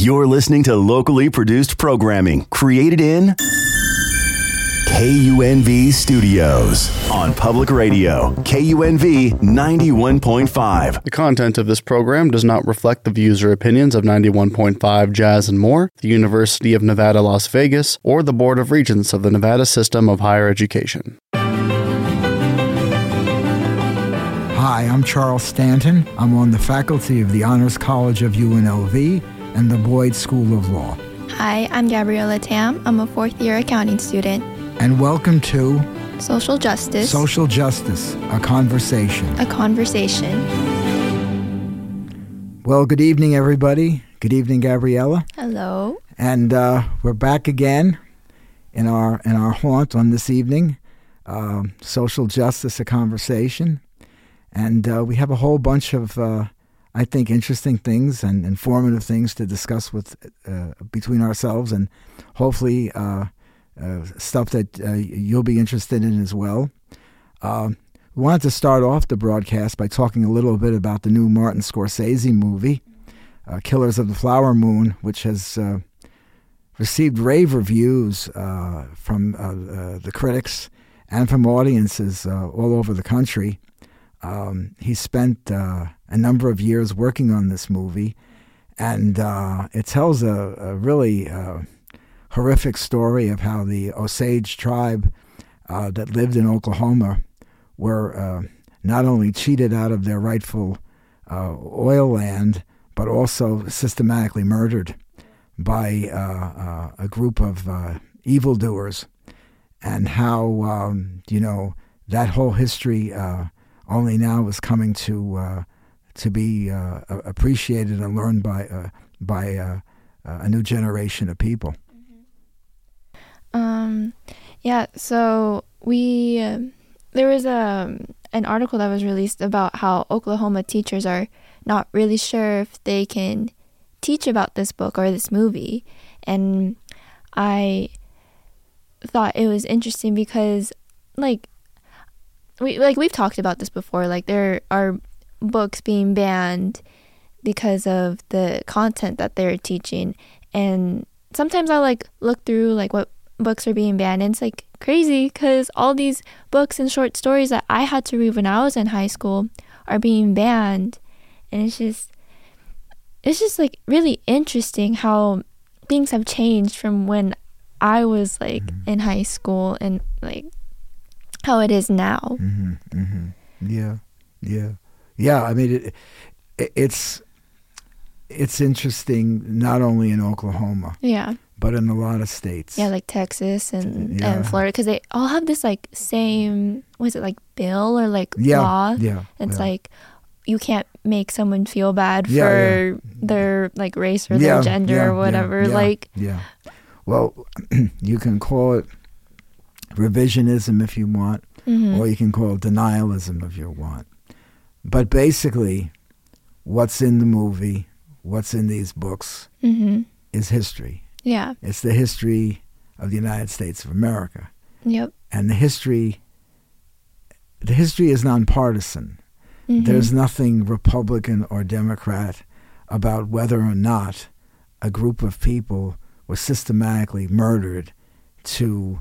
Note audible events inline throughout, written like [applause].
You're listening to locally produced programming created in KUNV Studios on public radio, KUNV 91.5. The content of this program does not reflect the views or opinions of 91.5 Jazz and More, the University of Nevada, Las Vegas, or the Board of Regents of the Nevada System of Higher Education. Hi, I'm Charles Stanton. I'm on the faculty of the Honors College of UNLV and the Boyd School of Law. Hi, I'm Gabriella Tam. I'm a fourth year accounting student. And welcome to Social Justice, Social Justice, a conversation. a conversation. Well, good evening, everybody. Good evening, Gabriella. Hello. And uh, we're back again in our in our haunt on this evening, um, Social Justice, a conversation. And uh, we have a whole bunch of, uh, I think, interesting things and informative things to discuss with uh, between ourselves, and hopefully uh, uh, stuff that uh, you'll be interested in as well. We wanted to start off the broadcast by talking a little bit about the new Martin Scorsese movie, uh, Killers of the Flower Moon, which has uh, received rave reviews uh, from uh, uh, the critics and from audiences uh, all over the country. Um, he spent uh, a number of years working on this movie, and uh, it tells a, a really uh, horrific story of how the Osage tribe uh, that lived in Oklahoma were uh, not only cheated out of their rightful uh, oil land, but also systematically murdered by uh, a group of evildoers, and how um, you know that whole history only now is coming to to be uh, appreciated and learned by uh, by uh, a new generation of people. Um, yeah. So we uh, there was a an article that was released about how Oklahoma teachers are not really sure if they can teach about this book or this movie, and I thought it was interesting because like we like we've talked about this before. Like there are books being banned because of the content that they're teaching, and sometimes I like look through like what books are being banned, and it's like crazy because all these books and short stories that I had to read when I was in high school are being banned, and it's just it's just like really interesting how things have changed from when I was like in high school and like how it is now. hmm hmm Yeah, yeah, yeah. I mean, it, it, it's it's interesting not only in Oklahoma Yeah. but in a lot of states. Yeah, like Texas and, Yeah. and Florida, because they all have this like same, was it like bill or like yeah, law? yeah. It's yeah. like you can't make someone feel bad for their like race or their gender or whatever. yeah, Like, yeah. Well, [clears throat] you can call it revisionism if you want, mhm. or you can call it denialism if you want. But basically, what's in the movie, what's in these books, Mhm. is history. yeah, It's the history of the United States of America. yep. And the history the history is nonpartisan. mhm. There's nothing Republican or Democrat about whether or not a group of people were systematically murdered to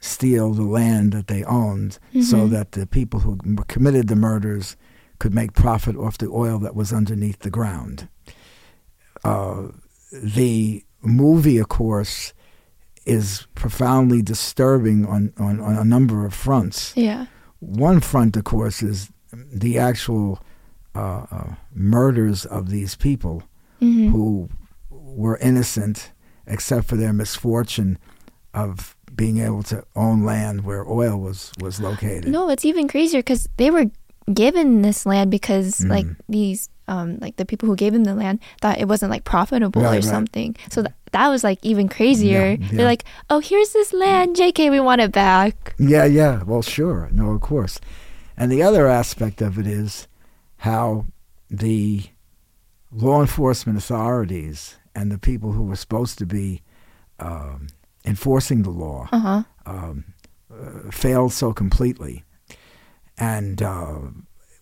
steal the land that they owned so Mhm. that the people who committed the murders could make profit off the oil that was underneath the ground. Uh, the movie, of course, is profoundly disturbing on, on, on a number of fronts. yeah, One front, of course, is the actual uh, uh, murders of these people hmm who were innocent except for their misfortune of being able to own land where oil was, was located. No, it's even crazier because they were given this land because like Mhm. these um like the people who gave them the land thought it wasn't like profitable Right, or right. something. So th- that was like even crazier. Yeah, yeah. They're like, "Oh, here's this land, JK, we want it back." Yeah, yeah. Well, sure. No, of course. And the other aspect of it is how the law enforcement authorities and the people who were supposed to be um, enforcing the law Uh-huh. um, uh, failed so completely. And uh,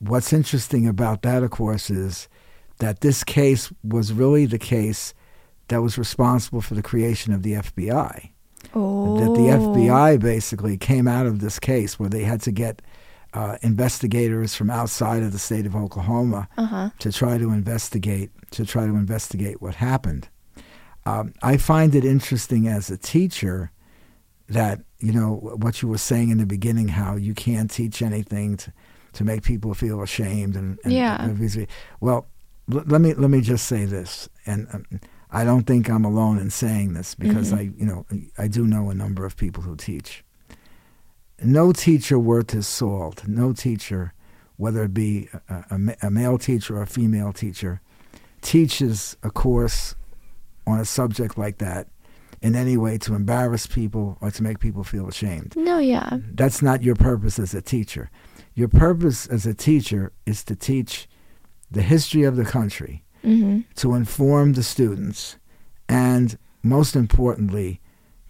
what's interesting about that, of course, is that this case was really the case that was responsible for the creation of the FBI. Oh. That the FBI basically came out of this case where they had to get uh, investigators from outside of the state of Oklahoma Uh-huh. to try to investigate to try to investigate what happened. Um, I find it interesting as a teacher that you know what you were saying in the beginning, how you can't teach anything to, to make people feel ashamed and, and Yeah. and- well, l- let me let me just say this, and um, I don't think I'm alone in saying this because Mhm. I you know I do know a number of people who teach. No teacher worth his salt, no teacher, whether it be a, a, a male teacher or a female teacher, teaches a course on a subject like that in any way to embarrass people or to make people feel ashamed. No, yeah. That's not your purpose as a teacher. Your purpose as a teacher is to teach the history of the country, Mm-hmm. to inform the students, and most importantly,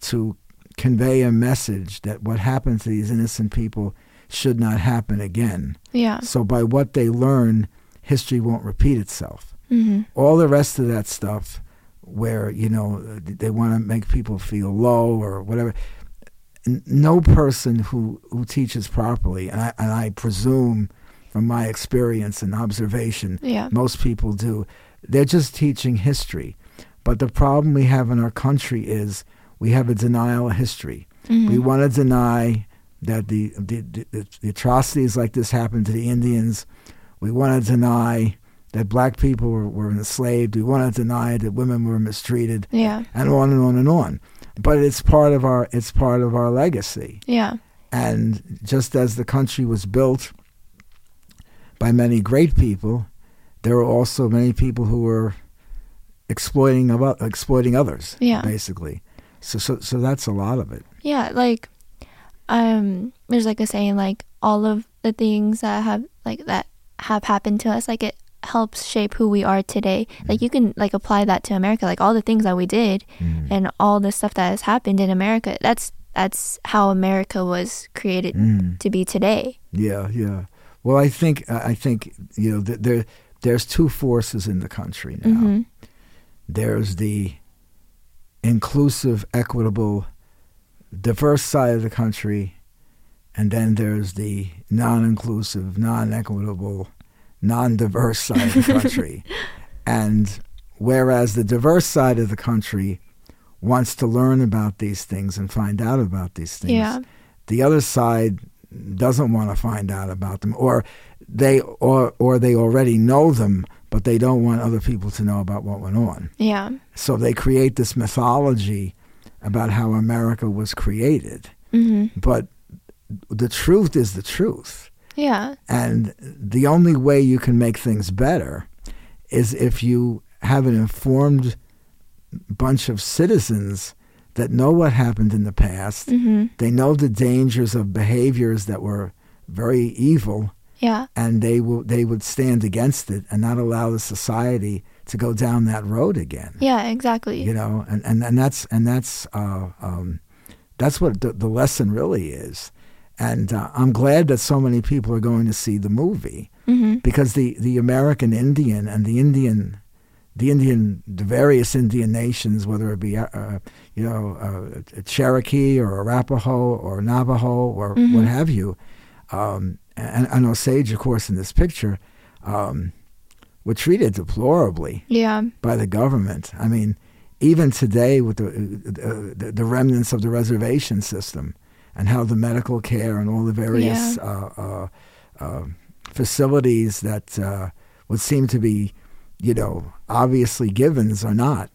to convey a message that what happened to these innocent people should not happen again. Yeah. So by what they learn, history won't repeat itself. Mm-hmm. All the rest of that stuff, where you know they want to make people feel low or whatever. No person who who teaches properly, and I, and I presume from my experience and observation, Yeah. most people do. They're just teaching history. But the problem we have in our country is we have a denial of history. Mhm. We want to deny that the, the, the, the atrocities like this happened to the Indians. We want to deny that black people were, were enslaved. We want to deny that women were mistreated, Yeah. and on and on and on. But it's part of our it's part of our legacy. Yeah. And just as the country was built by many great people, there were also many people who were exploiting about exploiting others. Yeah. basically. So so so that's a lot of it. Yeah, like um there's like a saying like all of the things that have like that have happened to us like it helps shape who we are today. Like you can like apply that to America like all the things that we did and all the stuff that has happened in America. That's that's how America was created Mm. to be today. Yeah, yeah. Well, I think I think you know th- there there's two forces in the country now. Mhm. There's the inclusive, equitable, diverse side of the country, and then there's the non-inclusive, non-equitable, non-diverse side of the country. [laughs] and whereas the diverse side of the country wants to learn about these things and find out about these things, Yeah. the other side doesn't want to find out about them or they or or they already know them but they don't want other people to know about what went on Yeah. so they create this mythology about how America was created Mhm. but the truth is the truth Yeah. and the only way you can make things better is if you have an informed bunch of citizens that know what happened in the past Mhm. they know the dangers of behaviors that were very evil, Yeah. and they will they would stand against it and not allow the society to go down that road again. Yeah, exactly. You know, and, and, and that's and that's uh, um, that's what the, the lesson really is. And uh, I'm glad that so many people are going to see the movie Mhm. because the, the American Indian and the Indian, the Indian, the various Indian nations, whether it be uh, uh, you know uh, a Cherokee or Arapaho or Navajo or Mhm. what have you, um, and, and Osage, of course, in this picture, um, were treated deplorably Yeah. by the government. I mean, even today with the, uh, the the remnants of the reservation system and how the medical care and all the various Yeah. uh, uh, uh, facilities that uh, would seem to be, you know, obviously givens are not.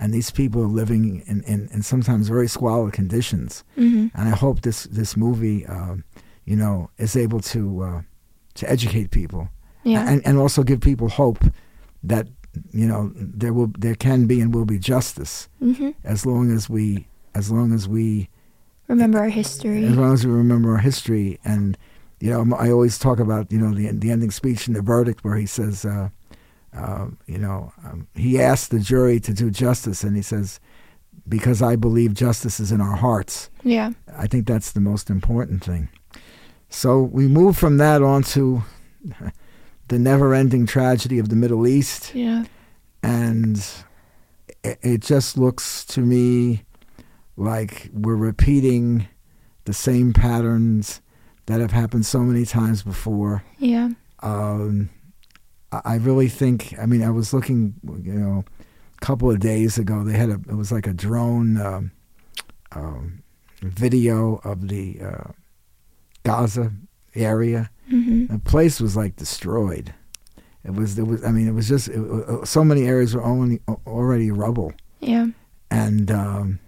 And these people are living in, in, in sometimes very squalid conditions. Mhm. And I hope this this movie, um, you know, is able to uh, to educate people Yeah. and and also give people hope that you know there will there can be and will be justice Mhm. as long as we as long as we Remember our history. as long as we remember our history and you know I always talk about you know the the ending speech in the verdict where he says uh, uh, you know um, he asked the jury to do justice and he says because I believe justice is in our hearts Yeah. I think that's the most important thing. So we move from that on to [laughs] the never ending tragedy of the Middle East. Yeah. And it, it just looks to me like we're repeating the same patterns that have happened so many times before. Yeah. Um, I really think. I mean, I was looking, you know, a couple of days ago. They had a. It was like a drone um, um, video of the uh, Gaza area. hmm The place was like destroyed. It was. It was. I mean, it was just. It, so many areas were only already rubble, Yeah. and um,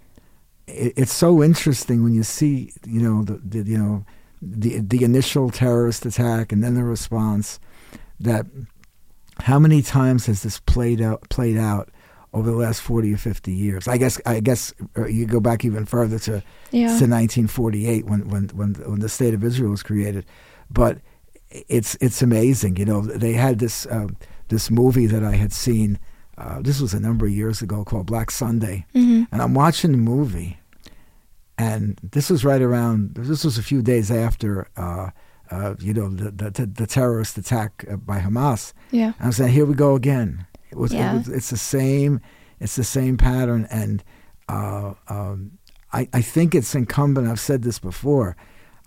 it, it's so interesting when you see, you know, the, the you know, the the initial terrorist attack and then the response. That how many times has this played out played out over the last forty or fifty years? I guess. I guess uh, you go back even further to Yeah. to 1948 when, when when when the state of Israel was created. But it's it's amazing, you know. They had this uh, this movie that I had seen. Uh, this was a number of years ago called Black Sunday, hmm and I'm watching the movie, and this was right around. This was a few days after. Uh, uh, you know the, the the terrorist attack uh, by Hamas. Yeah. I'm saying, here we go again. It was, Yeah. it was it's the same it's the same pattern, and uh, um, I I think it's incumbent. I've said this before.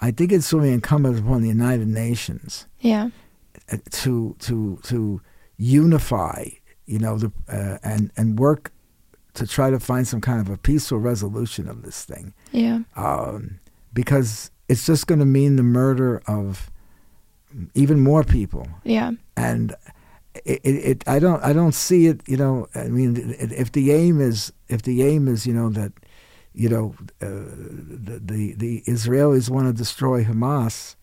I think it's really incumbent upon the United Nations Yeah. to to to unify, you know, the uh, and and work to try to find some kind of a peaceful resolution of this thing Yeah. um, because it's just going to mean the murder of even more people Yeah. and it, it, it I don't I don't see it you know I mean if the aim is if the aim is you know that you know uh, the, the the Israelis want to destroy Hamas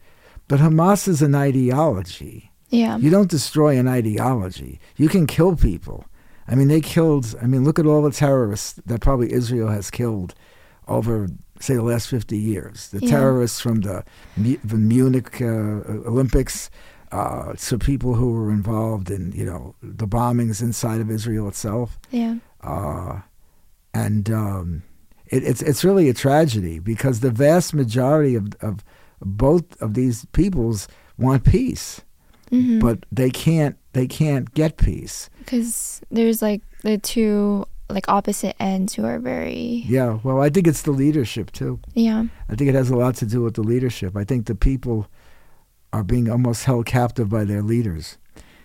but Hamas is an ideology Yeah. you don't destroy an ideology you can kill people I mean they killed I mean look at all the terrorists that probably Israel has killed over say the last 50 years the Yeah. terrorists from the, the Munich uh, Olympics uh, to people who were involved in you know the bombings inside of Israel itself, Yeah. uh, and um, it, it's it's really a tragedy because the vast majority of, of both of these peoples want peace, hmm but they can't they can't get peace. because there's like the two like opposite ends who are very Yeah, well, I think it's the leadership too. yeah I think it has a lot to do with the leadership. I think the people are being almost held captive by their leaders.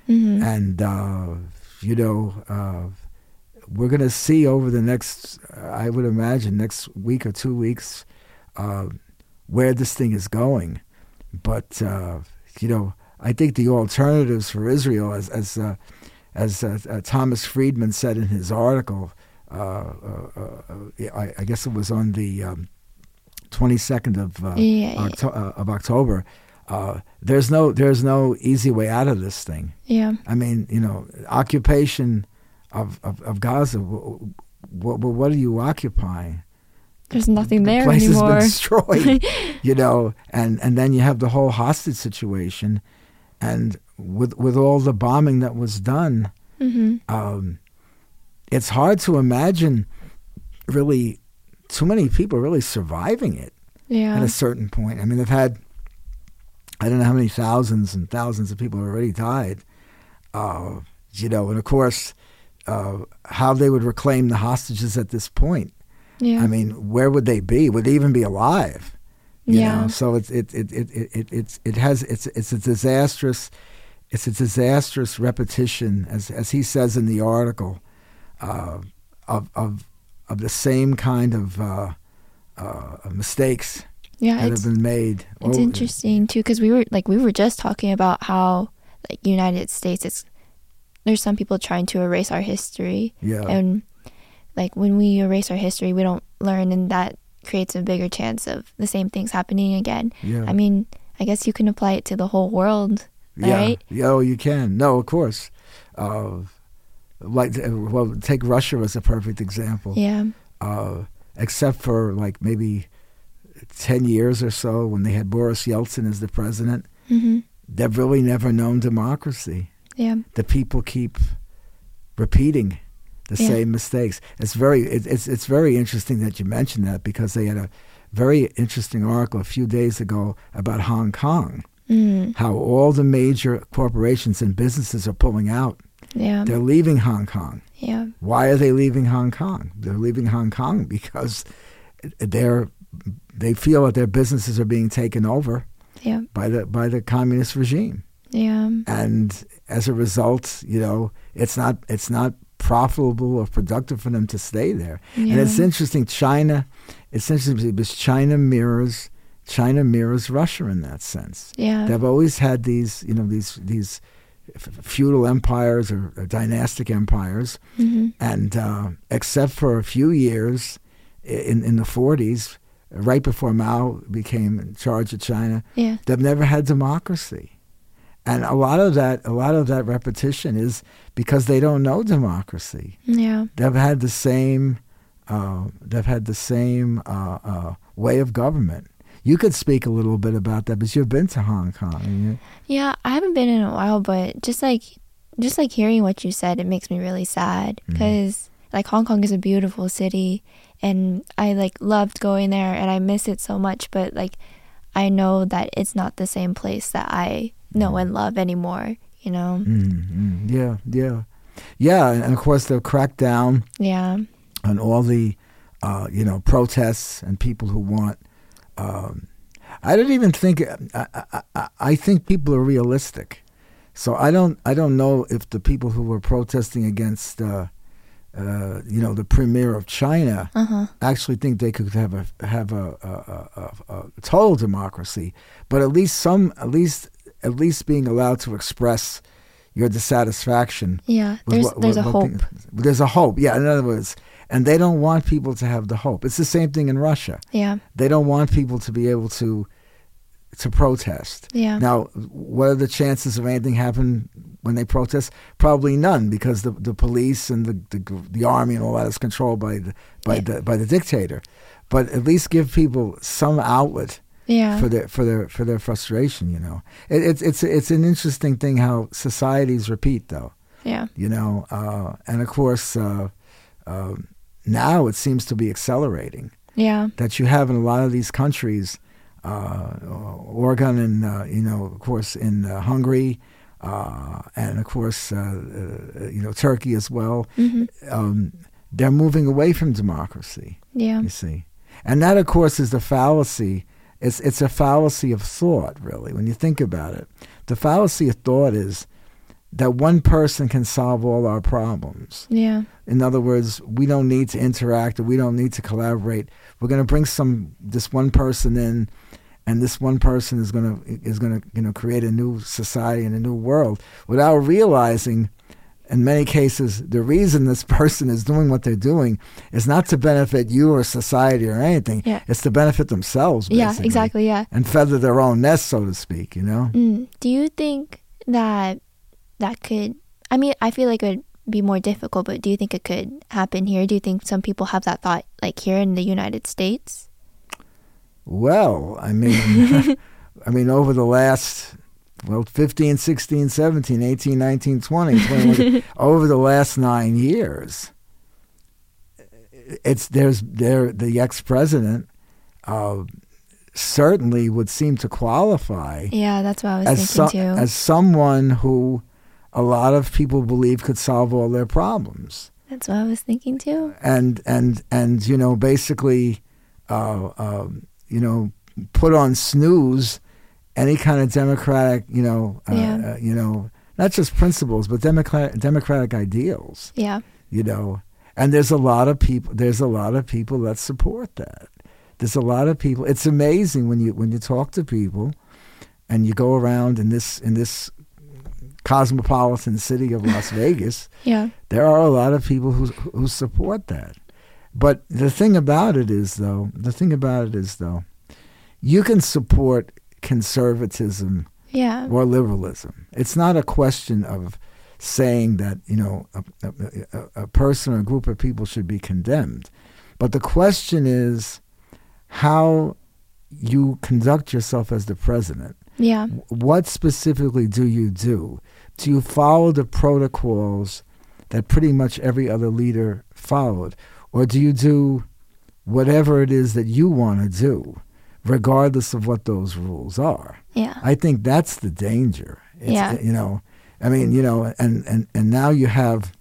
hmm and uh, you know uh, we're going to see over the next i would imagine next week or two weeks uh, where this thing is going but uh, you know i think the alternatives for israel as as uh, as uh, uh, thomas friedman said in his article uh, uh, uh, I, I guess it was on the um, 22nd of uh, yeah yeah, Octo- uh, of October. Uh, there's no there's no easy way out of this thing. yeah I mean, you know, occupation of of, of Gaza. What, what, what are you occupying? there's nothing there the place anymore has been destroyed. [laughs] you know, and and then you have the whole hostage situation, and with with all the bombing that was done, hmm um, it's hard to imagine really too many people really surviving it yeah at a certain point. I mean, they've had, I don't know how many thousands and thousands of people have already died. Uh, you know, and of course, uh, how they would reclaim the hostages at this point. yeah I mean, where would they be? Would they even be alive? You Yeah. Know? So it's it it, it, it, it it's it has it's it's a disastrous it's a disastrous repetition as as he says in the article uh, of of of the same kind of uh, uh, mistakes yeah that have been made. It's over- interesting too because we were like we were just talking about how like United States it's there's some people trying to erase our history Yeah, and like when we erase our history we don't learn and that creates a bigger chance of the same things happening again. yeah, I mean, I guess you can apply it to the whole world, yeah. right? Yeah, oh, you can. No, of course. Uh, like, uh, well, take Russia as a perfect example. Yeah. uh, except for like maybe 10 years or so when they had Boris Yeltsin as the president. hmm They've really never known democracy. Yeah. The people keep repeating the Yeah. same mistakes. It's very it, it's it's very interesting that you mentioned that because they had a very interesting article a few days ago about Hong Kong, Mm. how all the major corporations and businesses are pulling out Yeah. They're leaving Hong Kong. Yeah. Why are they leaving Hong Kong? They're leaving Hong Kong [laughs] because they're they feel that their businesses are being taken over Yeah. by the by the communist regime, Yeah. and as a result, you know, it's not it's not profitable or productive for them to stay there. And it's interesting. China, it's interesting because China mirrors China mirrors Russia in that sense. Yeah. They've always had these, you know, these these feudal empires or, or dynastic empires, hmm and uh, except for a few years in in the 40s, right before Mao became in charge of China, Yeah. they've never had democracy. And a lot of that, a lot of that repetition is because they don't know democracy. Yeah. They've had the same, uh, they've had the same uh, uh, way of government. You could speak a little bit about that, because you've been to Hong Kong. Yeah, I haven't been in a while, but just like just like hearing what you said, it makes me really sad Mm-hmm. because like Hong Kong is a beautiful city, and I like loved going there, and I miss it so much. But like, I know that it's not the same place that I know and love anymore. You know? Mm, mm, yeah, yeah, yeah. And of course, the crackdown. Yeah. on all the, uh, you know, protests and people who want. Um, I don't even think. I, I, I- I think people are realistic, so I don't. I don't know if the people who were protesting against, uh, uh, you know, the premier of China Uh huh. actually think they could have a have a, a, a, a total democracy, but at least some, at least at least being allowed to express your dissatisfaction Yeah. There's what- there's what- a what hope. thing- there's a hope. Yeah, in other words, and they don't want people to have the hope. It's the same thing in Russia. Yeah. They don't want people to be able to to protest. Yeah. Now, what are the chances of anything happen when they protest? Probably none, because the the police and the the, the army and all that is controlled by the by Yeah. the by the dictator. But at least give people some outlet Yeah. for their for their for their frustration. You know, it, it's it's it's an interesting thing how societies repeat, though yeah. you know, uh, and of course, uh, uh, now it seems to be accelerating. Yeah. That you have in a lot of these countries, uh, Oregon, and uh, you know, of course, in uh, Hungary, uh, and of course, uh, uh, you know, Turkey as well. hmm Um, they're moving away from democracy. Yeah. You see, and that, of course, is the fallacy. It's it's a fallacy of thought, really. When you think about it, the fallacy of thought is that one person can solve all our problems. Yeah. In other words, we don't need to interact or we don't need to collaborate. We're going to bring some this one person in, and this one person is going to is going to you know create a new society and a new world without realizing. In many cases, the reason this [laughs] person is doing what they're doing is not to benefit you or society or anything. Yeah. It's to benefit themselves. Yeah. Exactly. Yeah. And feather their own nest, so to speak. You know. Mm. Do you think that that could? I mean, I feel like it would be more difficult, but do you think it could happen here? Do you think some people have that thought, like here in the United States? Well, I mean, [laughs] [laughs] I mean, over the last, well, 15, 16, 17, 18, 19, 20, 21, [laughs] over the last nine years, it's there's there the ex-president uh, certainly would seem to qualify Yeah, that's what I was as thinking so- too. as someone who a lot of people believe could solve all their problems that's what I was thinking too. and and and you know basically uh, um, you know put on snooze any kind of democratic you know uh, Yeah. uh, you know not just principles but democratic democratic ideals Yeah. you know and there's a lot of people there's a lot of people that support that there's a lot of people it's amazing when you when you talk to people and you go around in this in this cosmopolitan city of Las [laughs] Vegas Yeah. there are a lot of people who who support that. But the thing about it is though, the thing about it is though, you can support conservatism Yeah. or liberalism. It's not a question of saying that, you know, a, a, a- a person or a group of people should be condemned. But the question is how you conduct yourself as the president Yeah. what specifically do you do? Do you follow the protocols that pretty much every other leader followed? Or do you do whatever it is that you want to do, regardless of what those rules are? Yeah. I think that's the danger. It's, Yeah. You know, I mean, you know, and, and, and now you have,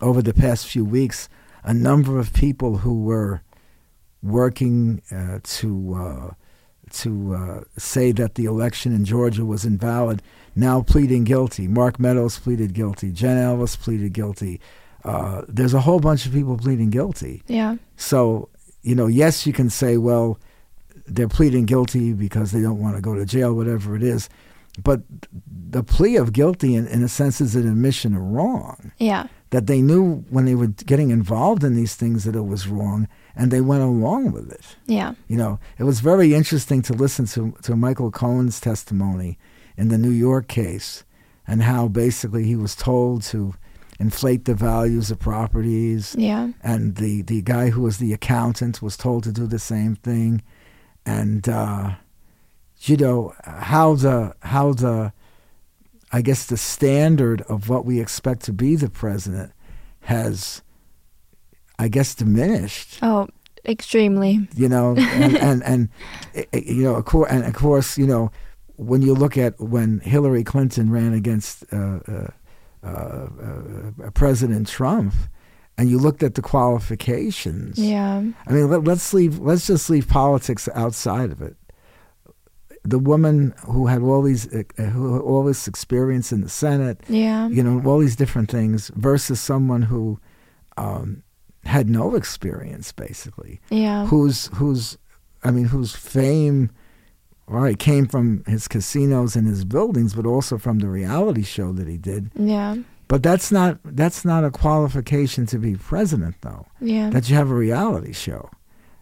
over the past few weeks, a number of people who were working uh, to uh, to uh, say that the election in Georgia was invalid, now pleading guilty. Mark Meadows pleaded guilty. Jenna Ellis pleaded guilty. Uh, there's a whole bunch of people pleading guilty. Yeah. So, you know, yes, you can say, well, they're pleading guilty because they don't want to go to jail, whatever it is. But the plea of guilty, in, in a sense, is an admission of wrong. Yeah. That they knew when they were getting involved in these things that it was wrong, and they went along with it. Yeah. You know, it was very interesting to listen to, to Michael Cohen's testimony in the New York case and how basically he was told to inflate the values of properties. Yeah. And the, the guy who was the accountant was told to do the same thing. And, uh, you know, how the, how the, I guess the standard of what we expect to be the president has, I guess, diminished Oh, extremely. you know, and and, and eh, eh, you know, of course, and of course, you know, when you look at when Hillary Clinton ran against uh, uh, uh, uh, President Trump, and you looked at the qualifications. Yeah. I mean, let, let's leave. Let's just leave politics outside of it. The woman who had all these, uh, who all this experience in the Senate, Yeah. you know, all these different things, versus someone who um, had no experience, basically Yeah. whose whose I mean whose fame all right came from his casinos and his buildings but also from the reality show that he did Yeah. But that's not that's not a qualification to be president though. Yeah. that you have a reality show.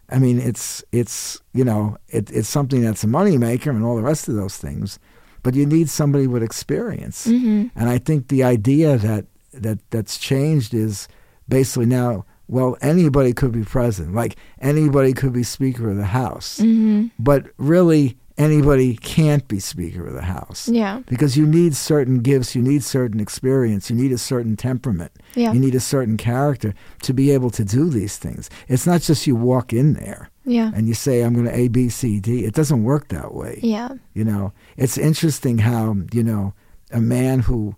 I mean it's it's you know it, it's something that's a moneymaker and all the rest of those things but you need somebody with experience. Hmm and I think the idea that that that's changed is basically now, well, anybody could be president, like anybody could be Speaker of the House, hmm but really anybody can't be Speaker of the House Yeah. because you need certain gifts, you need certain experience, you need a certain temperament, Yeah. you need a certain character to be able to do these things. It's not just you walk in there Yeah. and you say, I'm going to A, B, C, D. It doesn't work that way. Yeah. You know, it's interesting how you know a man who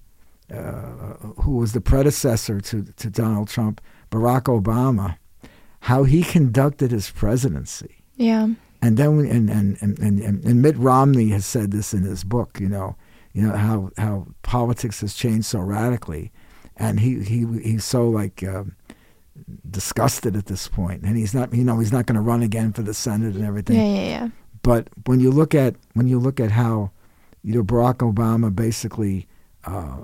uh, who was the predecessor to to Donald Trump, Barack Obama, how he conducted his presidency, Yeah. And then we- and and and, and, and Mitt Romney has said this in his book. You know, you know how how politics has changed so radically, and he he he's so like. Um, disgusted at this point and he's not you know he's not going to run again for the senate and everything Yeah. Yeah. Yeah. but when you look at when you look at how you know Barack Obama basically uh,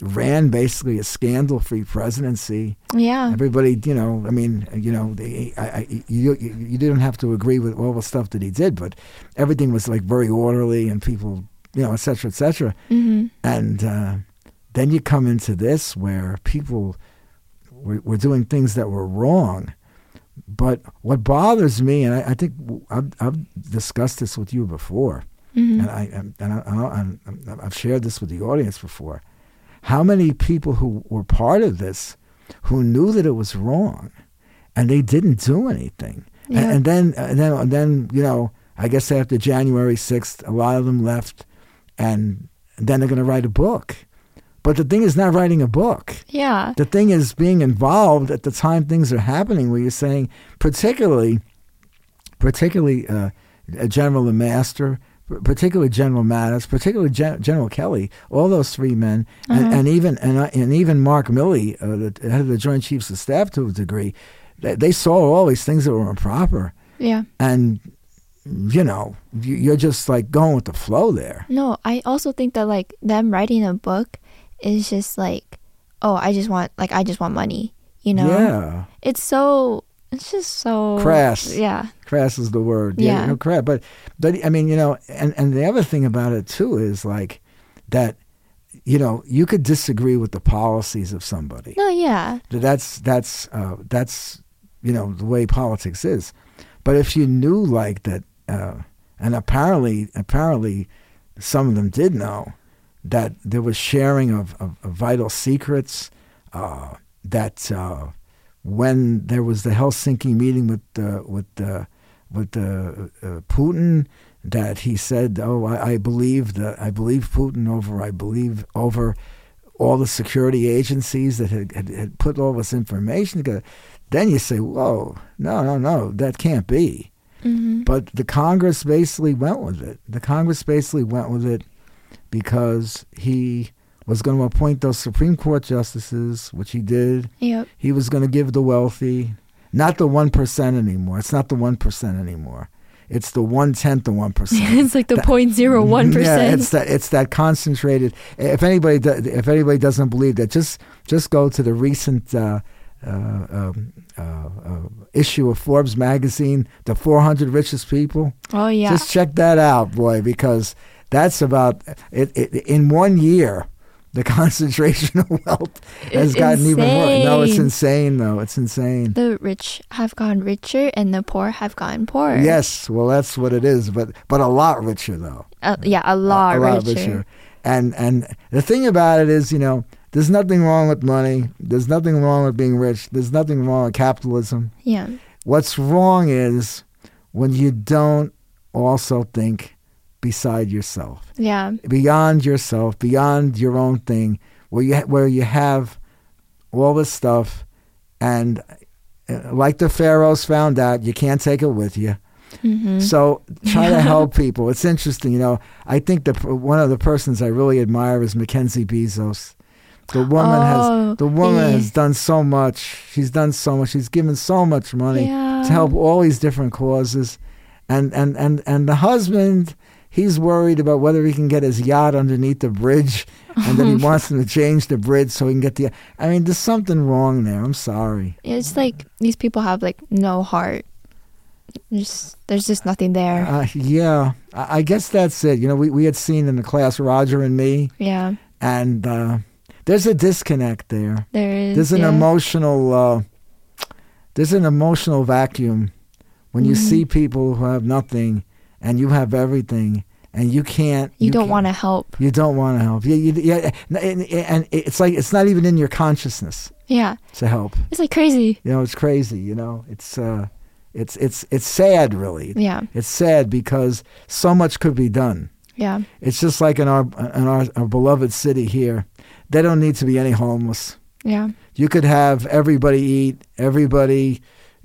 ran basically a scandal-free presidency, Yeah. everybody you know I mean you know they, I, I, you, you you didn't have to agree with all the stuff that he did, but everything was like very orderly and people you know et cetera et cetera, hmm and uh, then you come into this where people were, were doing things that were wrong. But what bothers me, and I, I think I've, I've discussed this with you before, hmm and I and I, I, I, I've shared this with the audience before. How many people who were part of this, who knew that it was wrong, and they didn't do anything, Yeah. and, and then and then and then you know, I guess after January sixth, a lot of them left, and then they're going to write a book. But the thing is not writing a book. Yeah. The thing is being involved at the time things are happening, where you're saying, particularly, particularly uh, General McMaster, particularly General Mattis, particularly Gen- General Kelly, all those three men, and, Uh-huh. and even and, uh, and even Mark Milley, uh, the head of the Joint Chiefs of Staff, to a degree, they, they saw all these things that were improper, Yeah. and you know, you- you're just like going with the flow there. No, I also think that like them writing a book is just like, oh, I just want like I just want money. You know. Yeah. It's so. It's just so Crass. Yeah. crass is the word. Yeah. you know, crass. But but I mean, you know, and and the other thing about it too is like that. You know, you could disagree with the policies of somebody. No. Yeah. That's that's uh, that's you know the way politics is. But if you knew like that, uh, and apparently apparently some of them did know that there was sharing of, of, of vital secrets. Uh, that uh, when there was the Helsinki meeting with uh, with uh, with uh, uh, Putin, that he said, "Oh, I, I believe that I believe Putin over. I believe over all the security agencies that had, had, had put all this information together." Then you say, "Whoa, no, no, no, that can't be." Mm-hmm. But the Congress basically went with it. The Congress basically went with it because he was going to appoint those Supreme Court justices, which he did. Yep. He was going to give the wealthy, not the 1% anymore. It's not the 1% anymore. It's the one tenth of one [laughs] percent. it's like the point zero [laughs] one percent. Yeah, it's that it's that concentrated. If anybody if anybody doesn't believe that, just just go to the recent uh, uh, um, uh, uh, issue of Forbes magazine, the 400 richest people. Oh yeah. Just check that out, boy, because that's about it, it, in one year. The [laughs] concentration of wealth has It's gotten even more. No, it's insane. insane, though. It's insane. the rich have gotten richer and the poor have gotten poorer. Yes, well, that's what it is, but but a lot richer though. Uh, yeah, a lot, a lot richer. richer. And and the thing about it is, you know, there's nothing wrong with money. There's nothing wrong with being rich. There's nothing wrong with capitalism. Yeah. What's wrong is when you don't also think beside yourself, Yeah. beyond yourself, beyond your own thing, where you ha- where you have all this stuff, and uh, like the pharaohs found out, you can't take it with you. Mm-hmm. So try to [laughs] help people. It's interesting, you know. I think the one of the persons I really admire is Mackenzie Bezos. The woman Oh, has the woman yeah. has done so much. She's done so much. She's given so much money Yeah. to help all these different causes, and and and and the husband. He's worried about whether he can get his yacht underneath the bridge, and then he [laughs] wants them to change the bridge so he can get the. I mean, there's something wrong there. I'm sorry. It's like these people have like no heart. Just there's just nothing there. Uh, yeah, I I guess that's it. You know, we, we had seen in the class Roger and me, yeah. and uh, there's a disconnect there. There is. There's an yeah. emotional uh, there's an emotional vacuum when you Mhm. see people who have nothing and you have everything, and you can't. You, don't can't- want to help. You don't want to help. Yeah, you, yeah, and, and it's like it's not even in your consciousness Yeah. to help. It's like crazy. You know, it's crazy. You know, it's uh, it's it's it's sad, really. Yeah. It's sad because so much could be done. Yeah. It's just like in our in our, our beloved city here. They don't need to be any homeless. Yeah. You could have everybody eat, everybody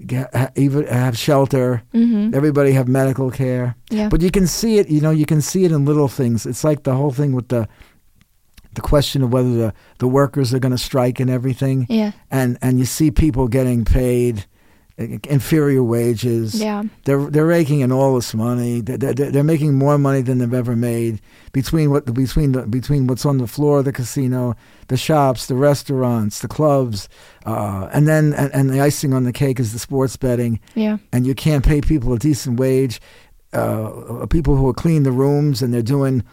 get, ha- even have shelter, Mm-hmm. everybody have medical care. Yeah. But you can see it, you know, you can see it in little things. It's like the whole thing with the the question of whether the, the workers are going to strike and everything, yeah. and and you see people getting paid inferior wages. Yeah. They're they're raking in all this money. They're, they're, they're making more money than they've ever made between what between the between what's on the floor of the casino, the shops, the restaurants, the clubs, uh, and then and, and the icing on the cake is the sports betting. Yeah. And you can't pay people a decent wage. Uh, people who are cleaning the rooms and they're doing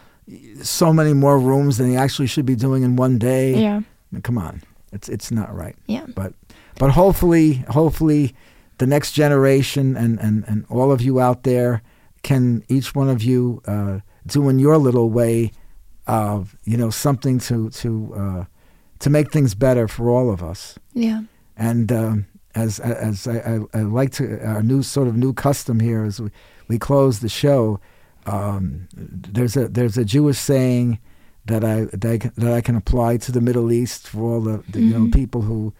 so many more rooms than they actually should be doing in one day. Yeah. Come on, it's it's not right Yeah. but but hopefully hopefully the next generation and and and all of you out there can each one of you uh, do in your little way of you know something to to uh, to make things better for all of us Yeah. and um, as as I, I, I like to our new sort of new custom here as we, we close the show um, there's a there's a Jewish saying that I that I, can, that I can apply to the Middle East for all the, the you know Mhm. people who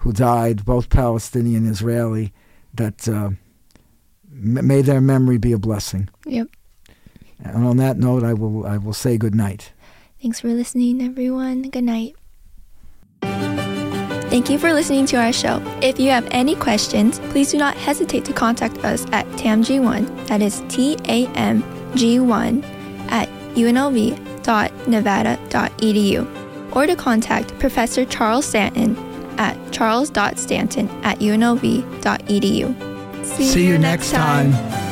who died both Palestinian and Israeli that uh, may their memory be a blessing Yep. and on that note I will I will say good night Thanks for listening, everyone. Good night. Thank you for listening to our show. If you have any questions, please do not hesitate to contact us at TAMG1, that is T A M G1, at unlv.nevada.edu, or to contact Professor Charles Stanton at charles.stanton at unlv.edu. see you next time.